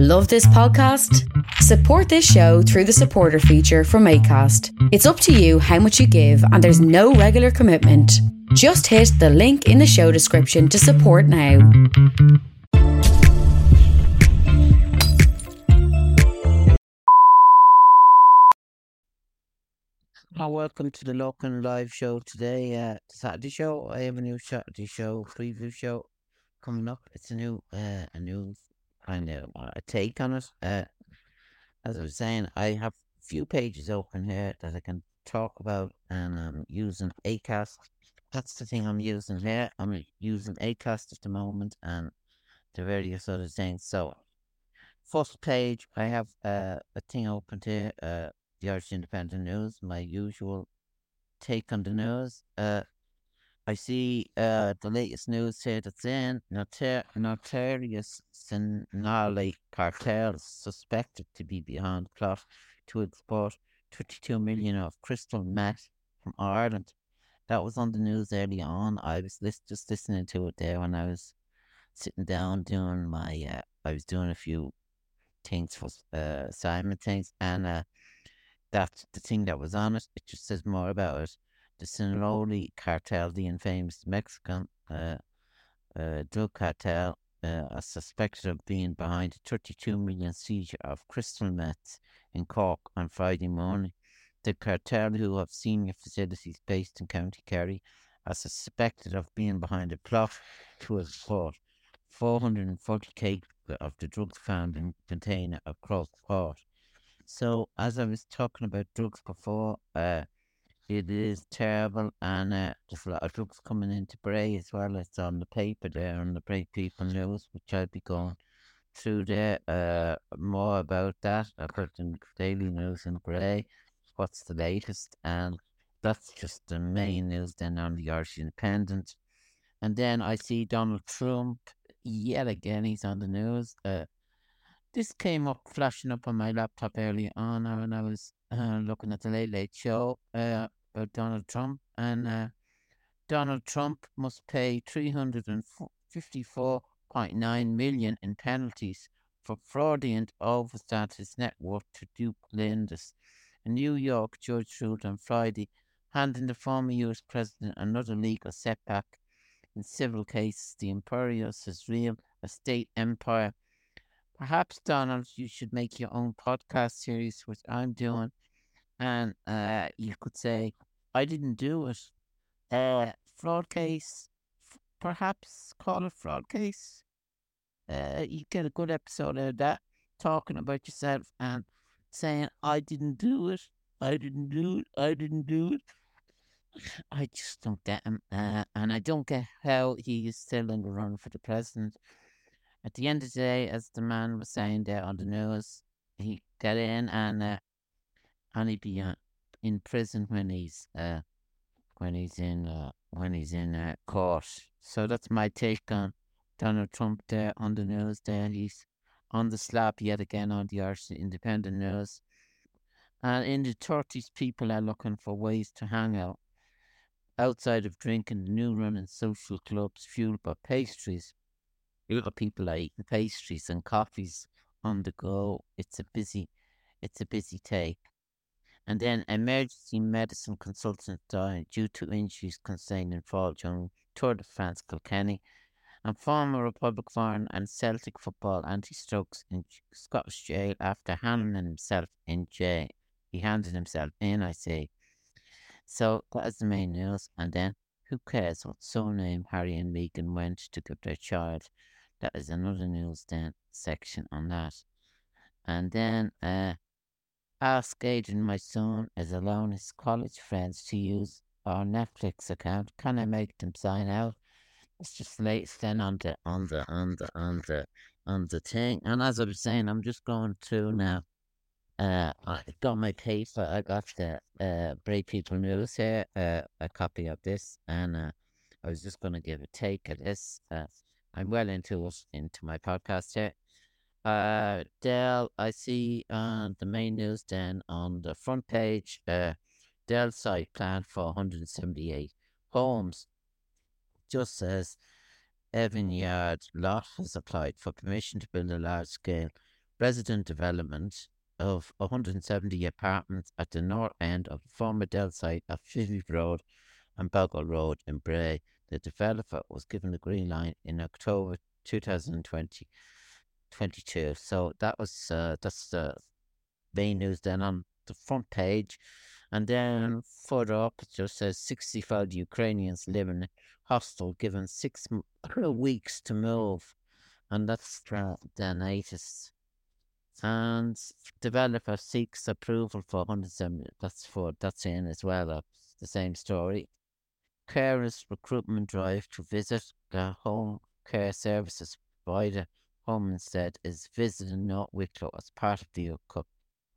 Love this podcast? Support this show through the supporter feature from ACAST. It's up to you how much you give, and there's no regular commitment. Just hit the link in the show description to support now. Hi, welcome to the Local Live show today. Uh, Saturday show. I have a new Saturday show, preview show coming up. It's a new, uh, a new kind of uh, a take on it. Uh, as I was saying, I have a few pages open here that I can talk about, and I'm using Acast. That's the thing I'm using here. I'm using Acast at the moment, and the various other things. So, first page, I have uh, a thing open here. Uh, the Irish Independent News, my usual take on the news. Uh, I see uh, the latest news here that's in notar- notorious Sinaloa cartels suspected to be behind plot to export 22 million of crystal meth from Ireland. That was on the news early on. I was lis- just listening to it there when I was sitting down doing my. Uh, I was doing a few things for uh, assignment things, and uh, that's the thing that was on it. It just says more about it. The Sinaloa cartel, the infamous Mexican uh, uh, drug cartel, uh, are suspected of being behind a 32 million seizure of crystal meth in Cork on Friday morning. The cartel, who have senior facilities based in County Kerry, are suspected of being behind a plot to export 440 kg of the drugs found in a container across the port. So, as I was talking about drugs before, uh, it is terrible, and uh, there's a lot of drugs coming into Bray as well. It's on the paper there on the Bray People News, which I'll be going through there. Uh, more about that, I put in daily news in Bray, what's the latest, and that's just the main news then on the Irish Independent. And then I see Donald Trump yet again. He's on the news. Uh, this came up flashing up on my laptop early on when I was uh, looking at the Late Late Show uh, about Donald Trump, and uh, Donald Trump must pay three hundred and fifty-four point nine million in penalties for fraudulent overstated his net worth to dupe lenders. A New York judge ruled on Friday, handing the former U.S. president another legal setback in civil cases. The imperious real estate empire perhaps Donald, you should make your own podcast series, which I'm doing, and uh, you could say I didn't do it. Uh, fraud case, f- perhaps call it fraud case. Uh, you get a good episode out of that, talking about yourself and saying I didn't do it, I didn't do it, I didn't do it. I just don't get him, uh, and I don't get how he is still in the run for the president. At the end of the day, as the man was saying there on the news, he got in and uh, and he'd be uh, in prison when he's uh, when he's in uh, when he's in uh, court. So that's my take on Donald Trump there on the news. There he's on the slab yet again on the Irish Independent News. And in the thirties, people are looking for ways to hang out outside of drinking. The new running social clubs fueled by pastries of people are eating pastries and coffees on the go. It's a busy, it's a busy take. And then emergency medicine consultant died due to injuries concerning fall during Tour de France Kilkenny. And former Republic of Ireland and Celtic football Anthony Stokes in Scottish jail after handing himself in jail. He handed himself in, I say. So that is the main news. And then who cares what surname Harry and Meghan went to give their child? That is another news then section on that. And then uh, ask Adrian, my son, is allowing his college friends to use our Netflix account. Can I make them sign out? It's just late then on the on the on the on the on the thing. And as I was saying, I'm just going through now. Uh, I got my paper. I got the uh, Bray People News here, uh, a copy of this, and uh, I was just going to give a take of this. Uh, I'm well into into my podcast here. Uh, Dell, I see on the main news then on the front page, uh, Dell site plan for 178 homes. Just says Evan Yard lot has applied for permission to build a large scale resident development of 170 apartments at the north end of the former Dell site at Fife Road and Boghall Road in Bray. The developer was given the green line in October 2020. 22. So that was uh, that's the main news. Then on the front page, and then further up it just says 65 Ukrainians living in hostel given six weeks to move, and that's the, the latest. And developer seeks approval for 170. That's for that's in as well. That's the same story. Carers recruitment drive to visit the home care services provider Instead is visiting North Wicklow as part of the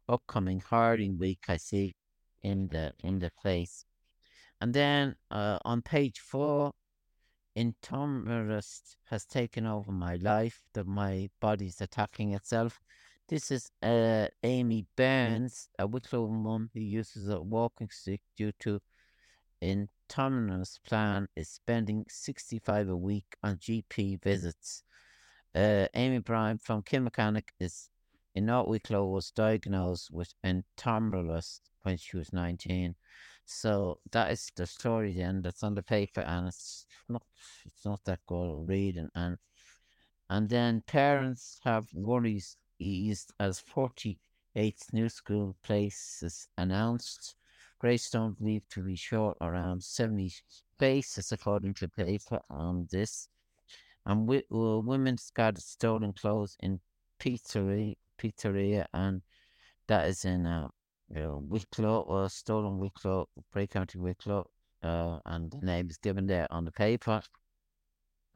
upcoming harding week I see in the in the place. And then uh, on page four, Intolerance has taken over my life, that my body's attacking itself. This is uh, Amy Burns, a Wicklow mum who uses a walking stick due to intolerance plan is spending 65 a week on GP visits. Uh, Amy Bryan from Kilmacanogue is in North Wicklow was diagnosed with intolerance when she was 19. So that is the story then that's on the paper and it's not it's not that good reading and and then parents have worries eased as 48 new school places announced. Greystone believed to be short around 70 spaces according to the paper on this and we, uh, women got stolen clothes in pizzeria, pizzeria, and that is in uh, you know, Wicklow or stolen Wicklow, Bray County Wicklow, uh, and the name is given there on the paper.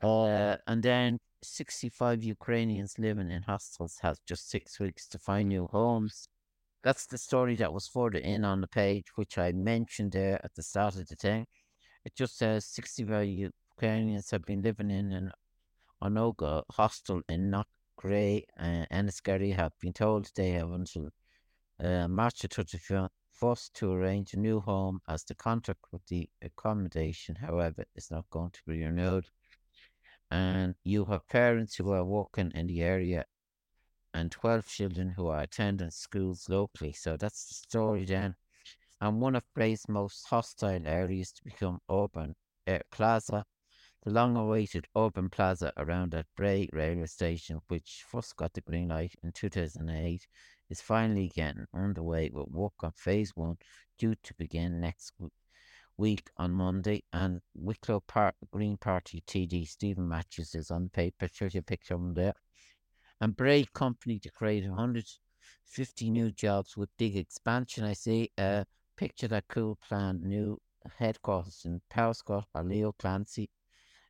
Uh, and then 65 Ukrainians living in hostels have just six weeks to find new homes. That's the story that was further in on the page, which I mentioned there at the start of the thing. It just says 65 Ukrainians have been living in an An Óige hostel in Knock Gray and Enniskerry have been told they have until uh, March the 31st to arrange a new home as the contract with the accommodation, however, is not going to be renewed. And you have parents who are working in the area and 12 children who are attending schools locally. So that's the story then. And one of Bray's most hostile areas to become urban, uh, Plaza the long awaited urban plaza around that Bray railway station, which first got the green light in 2008, is finally getting underway with work on phase one due to begin next week on Monday. And Wicklow Park Green Party TD Steven Matthews is on the paper. Shows you a picture of him there. And Bray Company to create 150 new jobs with big expansion. I see a picture that CoolPlanet new headquarters in Powerscourt by Leo Clancy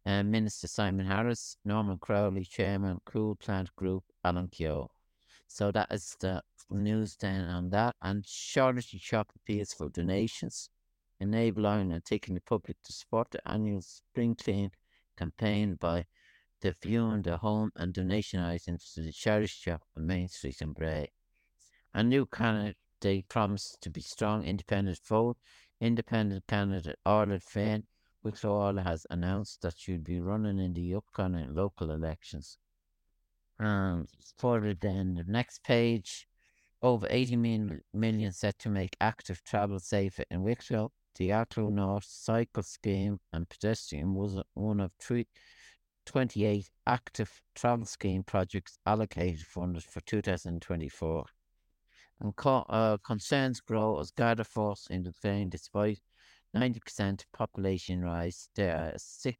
uh, Minister Simon Harris, Norman Crowley, Chairman, CoolPlanet Group, Alan Keogh. So that is the news then on that. And charity shop appeals for donations, enabling and taking the public to support the annual Spring Clean campaign by viewing the home and donation items to the charity shop on Main Street in Bray. A new candidate promised to be strong independent vote. Independent candidate Arlette Fain Wicklow has announced that she'll be running in the upcoming local elections. Um, further then, the next page, over 80 million, million set to make active travel safer in Wicklow. The Arklow North Cycle Scheme and Pedestrian was one of three, 28 active travel scheme projects allocated funded for 2024. And co- uh, concerns grow as Garda Force in the vein despite 90% population rise. There are six,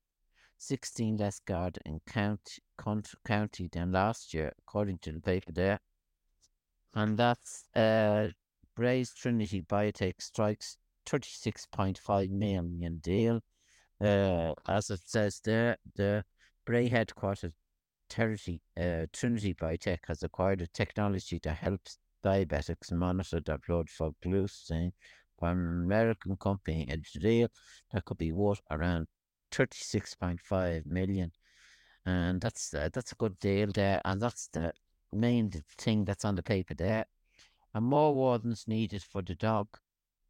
16 less guard in count, county than last year, according to the paper there. And that's uh, Bray's Trinity Biotech strikes 36.5 million deal. Uh, as it says there, the Bray headquartered Trinity, uh, Trinity Biotech has acquired a technology that helps diabetics monitor their blood for glucose from an American company a deal that could be worth around 36.5 million. And that's uh, that's a good deal there. And that's the main thing that's on the paper there. And more wardens needed for the dog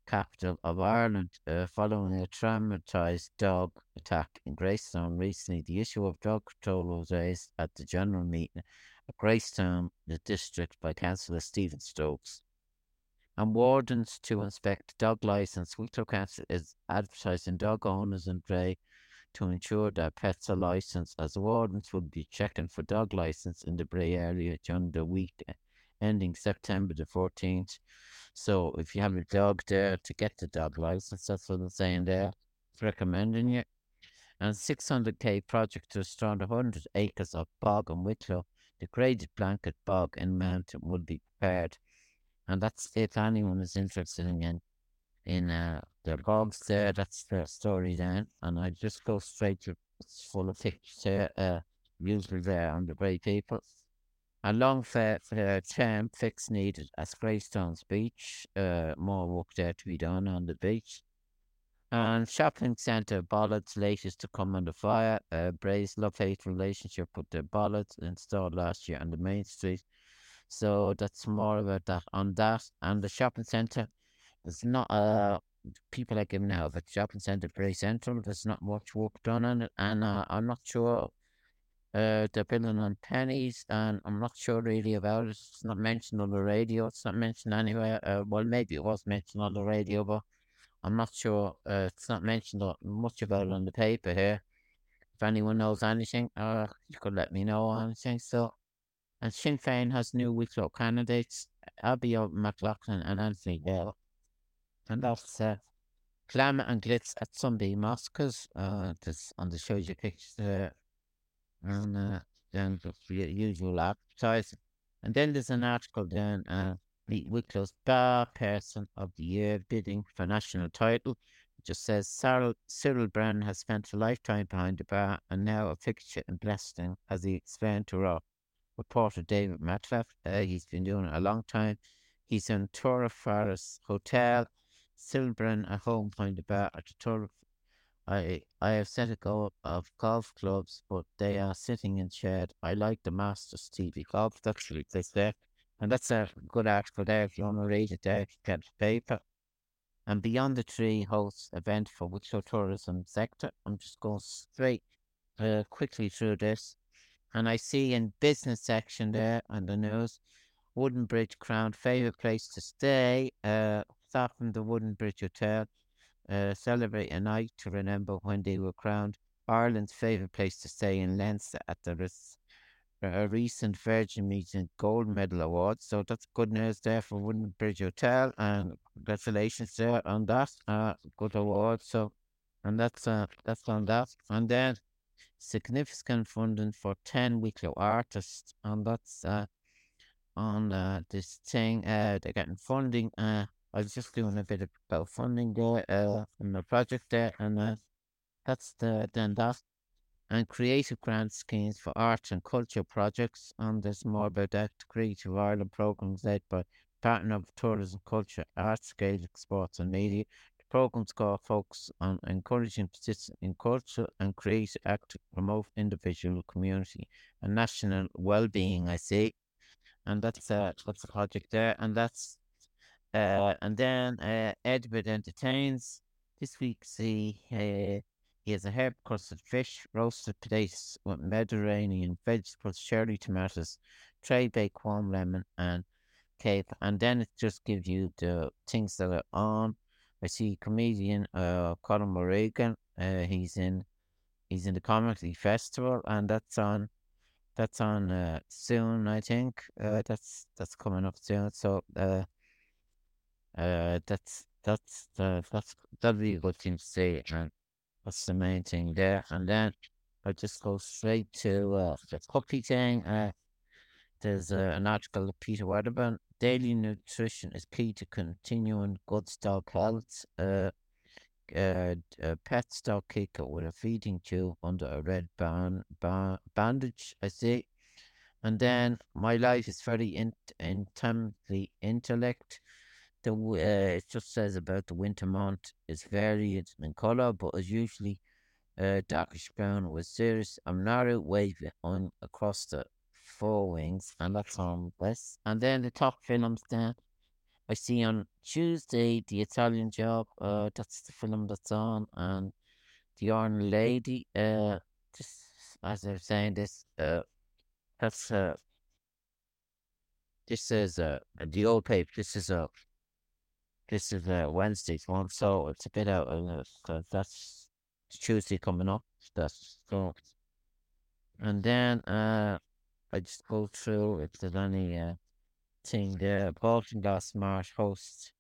capital of Ireland uh, following a traumatized dog attack in Greystone recently. The issue of dog control was raised at the general meeting at Greystown, the district, by Councillor Stephen Stokes. And wardens to inspect dog licence. Wicklow Council is advertising dog owners and Bray to ensure that pets are licensed, as wardens will be checking for dog license in the Bray area during the week ending September the 14th. So if you have a dog there to get the dog license, that's what I'm saying there, recommending you and 600k project to restore 100 acres of bog in Wicklow. The graded blanket bog in Mountain will be prepared. And that's if anyone is interested in in uh, the bogs there, that's the story then. And I just go straight to full of pictures there, uh, usually there on the Bray people. A long fair, fair term fix needed at Greystones Beach. Uh, more work there to be done on the beach. And shopping centre bollards latest to come under fire. Uh, Bray's love hate relationship with the bollards installed last year on the main street. So that's more about that on that. And the shopping centre, there's not uh people like him now, The shopping centre Bray Central, there's not much work done on it. And uh, I'm not sure uh, they're building on pennies, and I'm not sure really about it. It's not mentioned on the radio. It's not mentioned anywhere. Uh, well, maybe it was mentioned on the radio, but I'm not sure. Uh, it's not mentioned much about it on the paper here. If anyone knows anything, uh, you could let me know anything. So, and Sinn Féin has new Wicklow candidates: Abigail McLaughlin and Anthony Bell. And that's uh, Glamour and Glitz at Sunday Mosques. Uh, this on the show you pictures there, and uh, then the usual advertising. And then there's an article then. Uh, meet Wicklow's Bar Person of the Year bidding for national title. It just says Cyril, Cyril has spent a lifetime behind the bar and now a fixture in Blessing as he explained to our reporter David Matlaff. Uh, he's been doing it a long time. He's in Tulfarris Hotel, Cyril Brennan at home behind the bar at the Torah I I have set a goal of golf clubs, but they are sitting in shed. I like the Masters TV golf. That's what they say. And that's a good article there if you want to read it there, get the paper. And Beyond the Tree hosts event for Wicklow tourism sector. I'm just going straight uh, quickly through this. And I see in business section there on the news, Woodenbridge Crown favourite place to stay. Uh, start from the Woodenbridge Hotel. Uh, celebrate a night to remember when they were crowned Ireland's favourite place to stay in Leinster at the a recent Virgin Meeting Gold Medal Award. So that's good news there for Woodenbridge Hotel, and congratulations there on that. Uh, good award. So, and that's uh, that's on that. And then significant funding for ten Wicklow artists, and that's uh, on uh, this thing. Uh, they're getting funding. Uh, I was just doing a bit about funding there uh, in the project there, and uh, that's the then that and creative grant schemes for art and culture projects. And there's more about that Creative Ireland programs led by Partner of Tourism, Culture, Arts, Gaelic Sports and Media. Program's got focus on encouraging participants in culture and creative act promote individual, community, and national well-being. I see, and that's uh, that's the project there, and that's uh, and then uh, Edward entertains this week. See, uh, he has a herb crusted fish, roasted potatoes with Mediterranean vegetables, cherry tomatoes, tray baked warm lemon, and cape. And then it just gives you the things that are on. I see comedian uh, Colin Morrigan. Uh, he's in he's in the comedy festival, and that's on that's on uh, soon. I think uh, that's that's coming up soon. So uh, uh, that's that's uh, that's that'll be a good thing to see. And that's the main thing there. And then I just go straight to uh, the puppy thing. Uh, there's uh, an article of Peter Wedderburn. Daily nutrition is key to continuing good stock health. Uh, uh, a pet stock kicker with a feeding tube under a red band, band, bandage, I see. And then my life is very in, intensely intellect. The uh, it just says about the winter month is varied in colour, but is usually uh, darkish brown with serious amnara wavy on across the forewings, and that's on this. And then the top films then I see on Tuesday the Italian Job. Uh, that's the film that's on, and the Iron Lady. Uh, just as I was saying, this uh, that's uh this is uh the old paper. This is a this is a Wednesday's one, so it's a bit out of so that's Tuesday coming up. That's so, and then uh, I just go through if there's any uh thing there. Baltinglass Marsh hosts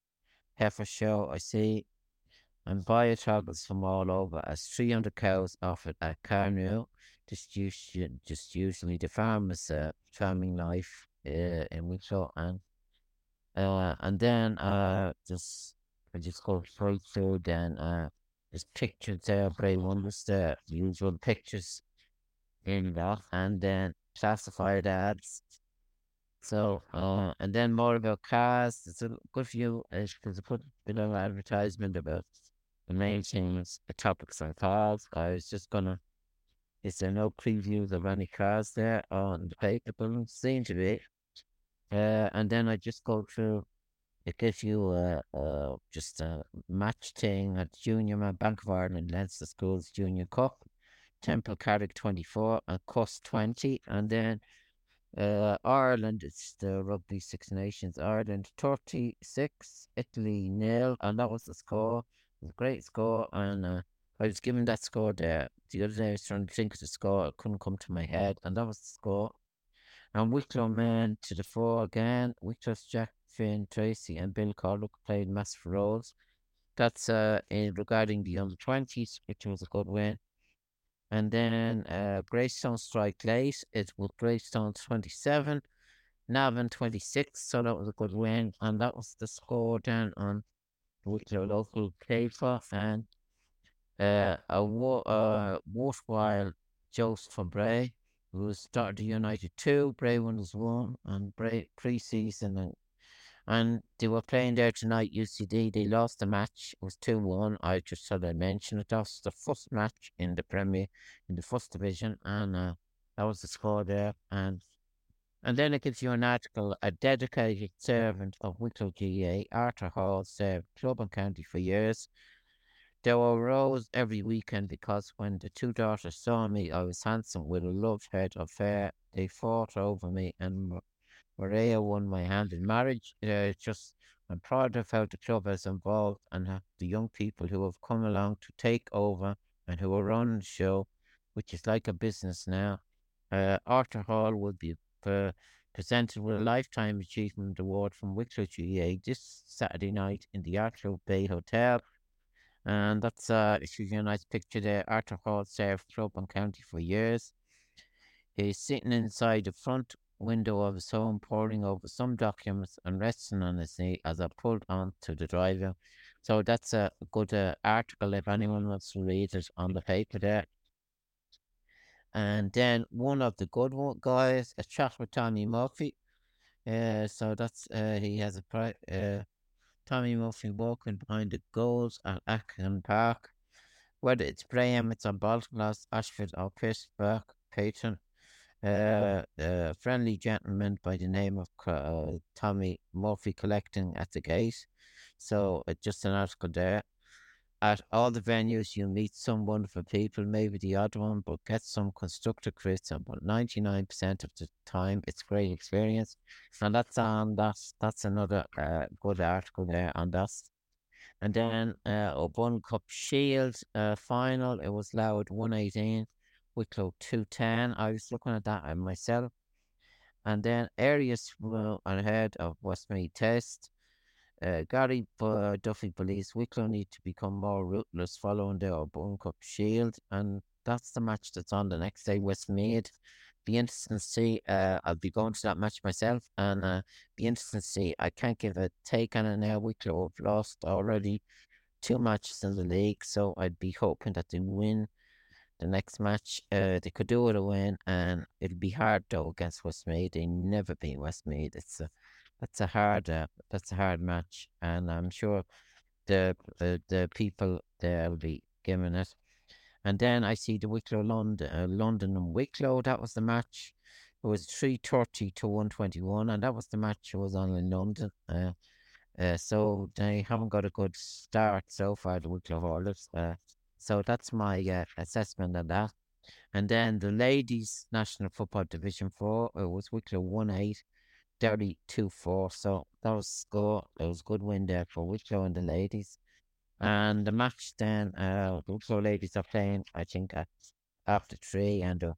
heifer show. I see and buyer travels from all over as 300 cows offered at Carnew. Just, usually, just usually the farmers' uh, farming life uh, in Wicklow and uh, and then uh, just I just go straight through. Then uh, there's pictures there. Bray wonders the usual pictures in that, and then classified ads. So uh, and then more about cars. it's a good few. There's a good bit of advertisement about the main things, the topics on cars. I was just gonna. Is there no previews of any cars there on the paper? But seem to be. Uh, and then I just go through. It gives you a, a just a match thing at Junior Bank of Ireland Leinster Schools Junior Cup, Temple Carrig twenty four and Cus twenty, and then uh, Ireland. It's the Rugby Six Nations. Ireland thirty six, Italy nil, and that was the score. It was a great score, and uh, I was given that score there the other day. I was trying to think of the score. It couldn't come to my head, and that was the score. And Wicklow men to the fore again. Wicklow's Jack Finn Tracy and Bill Corlock played massive roles. That's uh in regarding the under twenties, which was a good win. And then uh Greystone strike late. It was Greystone twenty seven, Navan twenty six, so that was a good win. And that was the score down on Wicklow local paper and uh a wo- uh worthwhile Joseph for Bray who started United two, Bray was one, and Bray pre season and and they were playing there tonight. UCD they lost the match. It was two one. I just thought I'd mention it. That was the first match in the Premier in the first division, and uh, that was the score there. And and then it gives you an article. A dedicated servant of Wicklow GA, Arthur Hall, served club and county for years. There were rows every weekend because when the two daughters saw me, I was handsome with a love head of fair. They fought over me, and Maria won my hand in marriage. Uh, just I'm proud of how the club is involved and the young people who have come along to take over and who are running the show, which is like a business now. Uh, Arthur Hall will be uh, presented with a Lifetime Achievement Award from Wicklow GA this Saturday night in the Arklow Bay Hotel. And that's uh, it's a nice picture there. Arthur Hall served club and county for years. He's sitting inside the front window of his home, poring over some documents and resting on his knee as I pulled on to the driver. So that's a good uh, article if anyone wants to read it on the paper there. And then one of the good guys, a chat with Tommy Murphy. Uh, so that's uh, he has a uh, Tommy Murphy walking behind the goals at Ackland Park. Whether it's Graham, it's on Baltinglass, Ashford, or Pittsburgh, patron. Uh, a friendly gentleman by the name of uh, Tommy Murphy collecting at the gate. So uh, just an article there. At all the venues, you meet some wonderful people, maybe the odd one, but get some constructive criticism. But ninety nine percent of the time, it's great experience. And that's on that's that's another uh, good article there on that. And then uh, O'Byrne Cup Shield uh, final, it was Louth one eighteen. Wicklow 210. I was looking at that myself. And then areas well ahead of Westmeath Test. Uh, Gary uh, Duffy believes Wicklow need to become more ruthless following the O'Byrne Cup Shield. And that's the match that's on the next day, Westmeath. Be interesting to see. Uh, I'll be going to that match myself and uh, be interesting to see. I can't give a take on it now. Wicklow have lost already two matches in the league, so I'd be hoping that they win the next match. Uh, they could do it a win, and it'll be hard though against Westmeath. They never beat Westmeath. It's a that's a hard uh, that's a hard match, and I'm sure the the, the people there will be giving it. And then I see the Wicklow London, uh, London and Wicklow. That was the match. It was three thirty to one twenty one, and that was the match that was on in London. Uh, uh, so they haven't got a good start so far. The Wicklow Hurlers. Uh, so that's my uh, assessment of that. And then the ladies' National Football Division 4, it was Wicklow 1 8 Derry 2 4. So that was score. It was a good win there for Wicklow and the ladies. And the match then, uh, Wicklow ladies are playing, I think, at after three, and uh,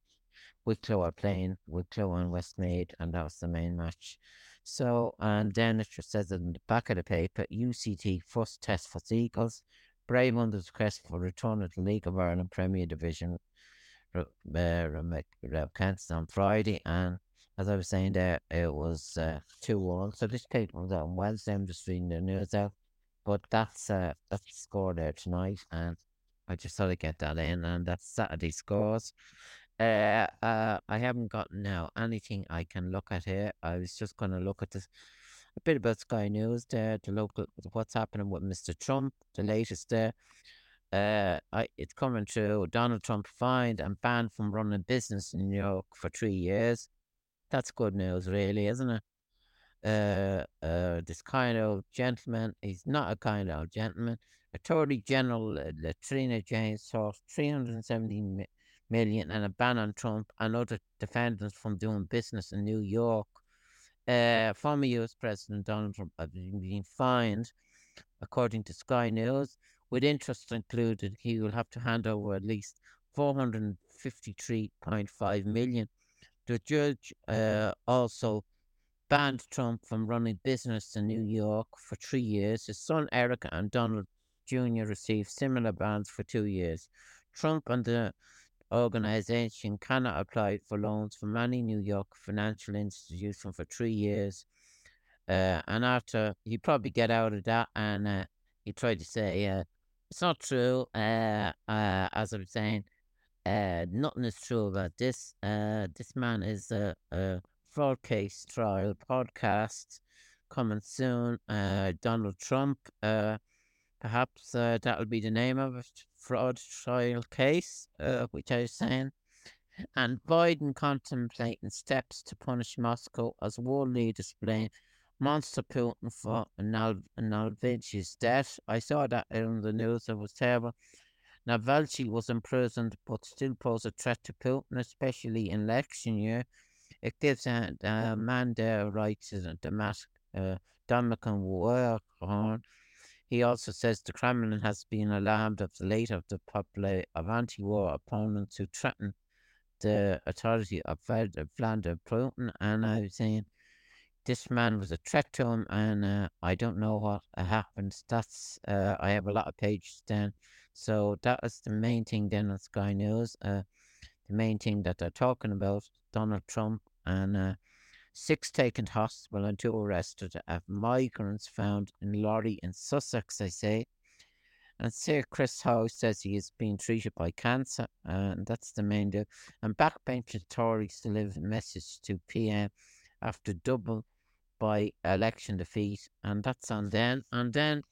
Wicklow are playing Wicklow and Westmeath, and that was the main match. So, and then it just says in the back of the paper UCD first test for Seagulls, Brave under the for return to the League of Ireland Premier Division, uh, on Friday, and as I was saying there, it was uh, 2 1. So this paper was on Wednesday. I'm just reading the news out. But that's uh, that's the score there tonight. And I just thought I'd get that in. And that's Saturday scores. Uh, uh, I haven't got now anything I can look at here. I was just going to look at this a bit about Sky News there, the local, what's happening with Mr. Trump, the latest there. Uh, I, it's coming through. Donald Trump fined and banned from running business in New York for three years that's good news, really, isn't it? Uh, uh, this kind of gentleman, he's not a kind of gentleman. Attorney General uh, Letitia James sought 370 million and a ban on Trump and other defendants from doing business in New York. Uh, former US President Donald Trump has been fined, according to Sky News, with interest included. He will have to hand over at least 453.5 million the judge uh, also banned Trump from running business in New York for three years. His son Eric and Donald Jr. received similar bans for two years. Trump and the organization cannot apply for loans from any New York financial institution for three years. Uh, and after he probably get out of that, and uh, he tried to say uh, it's not true. Uh, uh, as I'm saying, uh, nothing is true about this. This man is a, a fraud case trial podcast coming soon. Donald Trump, perhaps that'll be the name of it. Fraud trial case, uh, which I was saying. And Biden contemplating steps to punish Moscow as world leaders blame monster Putin for Navalny's death. I saw that in the news. It was terrible. Navalny was imprisoned but still poses a threat to Putin, especially in election year. It gives a, a man their rights to the uh, Dominican. He also says the Kremlin has been alarmed of the late of the population of anti-war opponents who threaten the authority of Vladimir Putin. And I was saying this man was a threat to him, and uh, I don't know what happened. That's uh, I have a lot of pages then so that is the main thing then on Sky News. Uh, the main thing that they're talking about Donald Trump and uh, six taken to hospital and two arrested of migrants found in lorry in Sussex, I say. And Sir Chris Hoy says he is being treated by cancer, and that's the main deal. And backbench Tories deliver a message to PM after double by election defeat, and that's on then. And then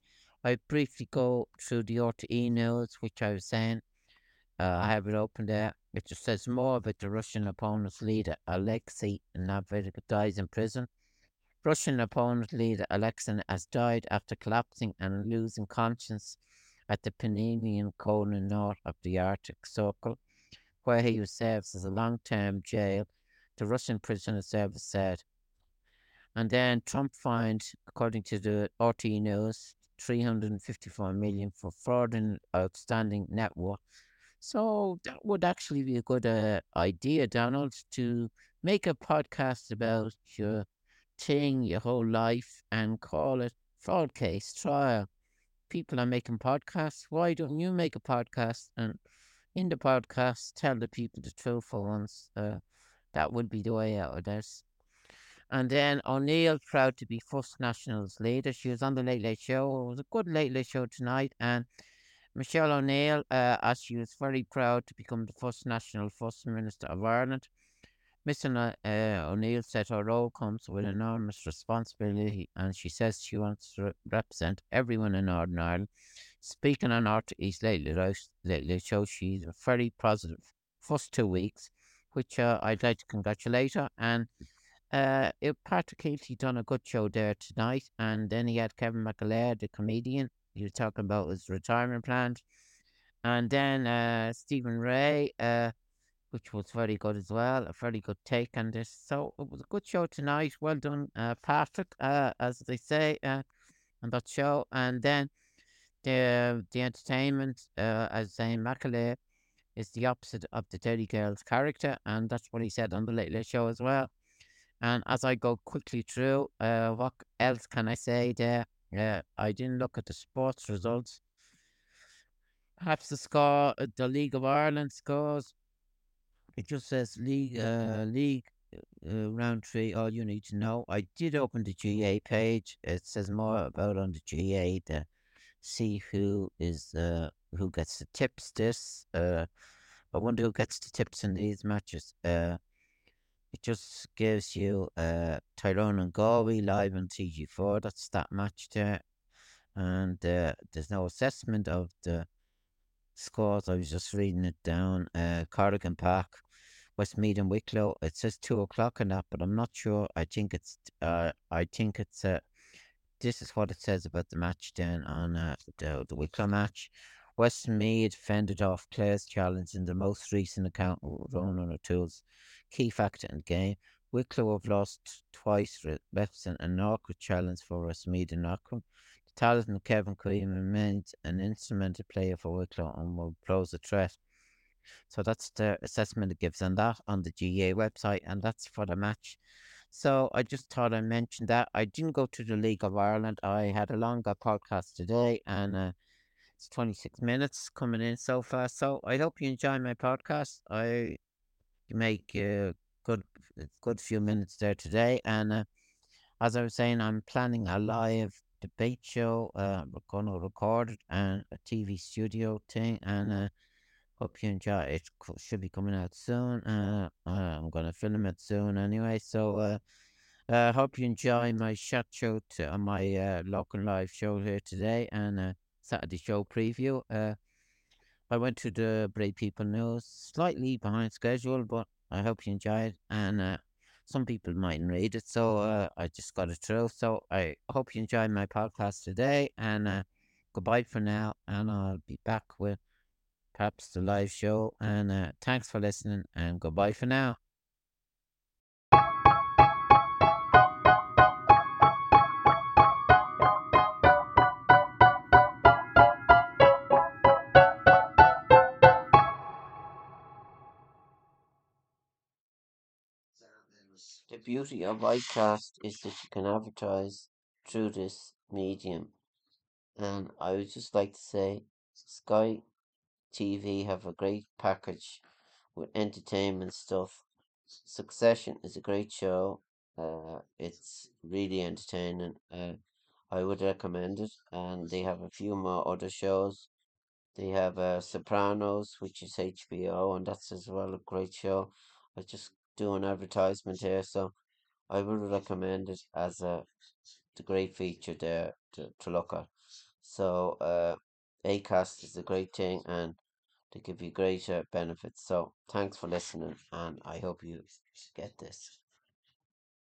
I briefly go through the RTE news, which I was saying. Uh, I have it open there. It just says more about the Russian opponent's leader, Alexei Navalny, dies in prison. Russian opponent leader Alexei has died after collapsing and losing conscience at the Peninsula corner north of the Arctic Circle, where he serves as a long-term jail, the Russian prisoner service said. And then Trump fined, according to the RT News, 354 million for fraud and outstanding net worth. So that would actually be a good uh, idea, Donald, to make a podcast about your thing, your whole life, and call it fraud case trial. People are making podcasts. Why don't you make a podcast and in the podcast tell the people the truthful ones? Uh, that would be the way out of this. And then O'Neill, proud to be first Nationals leader. She was on the Late Late Show. It was a good Late Late Show tonight. And Michelle O'Neill, uh, as she was very proud to become the first National First Minister of Ireland. Mr. Uh, O'Neill said her role comes with enormous responsibility and she says she wants to represent everyone in Northern Ireland. Speaking on North East lately, lately show she's a very positive first two weeks, which uh, I'd like to congratulate her. And uh, it, Patrick Kielty done a good show there tonight, and then he had Kevin McAleer, the comedian. He was talking about his retirement plans, and then uh, Stephen Rea, uh, which was very good as well. A very good take on this. So it was a good show tonight. Well done, uh, Patrick, uh, as they say uh, on that show. And then the the entertainment, uh, as Zane Macaulay, is the opposite of the Derry Girls character, and that's what he said on the Late Late Show as well. And as I go quickly through, what else can I say there? Uh, I didn't look at the sports results. Perhaps the score, uh, the League of Ireland scores. It just says league, uh, league uh, round three. All you need to know. I did open the GA page. It says more about on the GA to see who is uh who gets the tips. This uh, I wonder who gets the tips in these matches. Uh, it just gives you uh Tyrone and Galway live on TG4. That's that match there, and uh, there's no assessment of the scores. I was just reading it down. Uh, Corrigan Park, Westmeath and Wicklow. It says two o'clock on that, but I'm not sure. I think it's uh, I think it's uh, this is what it says about the match then on uh, the the Wicklow match. Westmeath fended off Clare's challenge in the most recent account of Ronan O'Toole's key factor in the game. Wicklow have lost twice Weston and Norwood challenge for Westmeath and Knockcombe. The talented Kevin Queen remains an instrumental player for Wicklow and will pose a threat. So that's the assessment it gives on that on the GA website, and that's for the match. So I just thought I mentioned that. I didn't go to the League of Ireland. I had a longer podcast today, and uh, it's 26 minutes coming in so far. So I hope you enjoy my podcast. I make a good, good few minutes there today. And uh, as I was saying, I'm planning a live debate show. Uh, we're going to record it and a TV studio thing. And uh, hope you enjoy it. Should be coming out soon. Uh, I'm going to film it soon anyway. So uh, uh, hope you enjoy my chat show to, on my uh, lock and live show here today. And uh, Saturday show preview. Uh, I went to the Bray People News, slightly behind schedule, but I hope you enjoyed. And uh, some people mightn't read it, so uh, I just got it through. So I hope you enjoyed my podcast today. And uh, goodbye for now. And I'll be back with perhaps the live show. And uh, thanks for listening. And goodbye for now. Beauty of Acast is that you can advertise through this medium. And I would just like to say Sky TV have a great package with entertainment stuff. Succession is a great show. Uh, it's really entertaining. Uh, I would recommend it. And they have a few more other shows. They have uh, Sopranos, which is HBO, and that's as well a great show. I just do an advertisement here, so I would recommend it as a the great feature there to, to look at. So uh Acast is a great thing and they give you greater benefits. So thanks for listening and I hope you get this.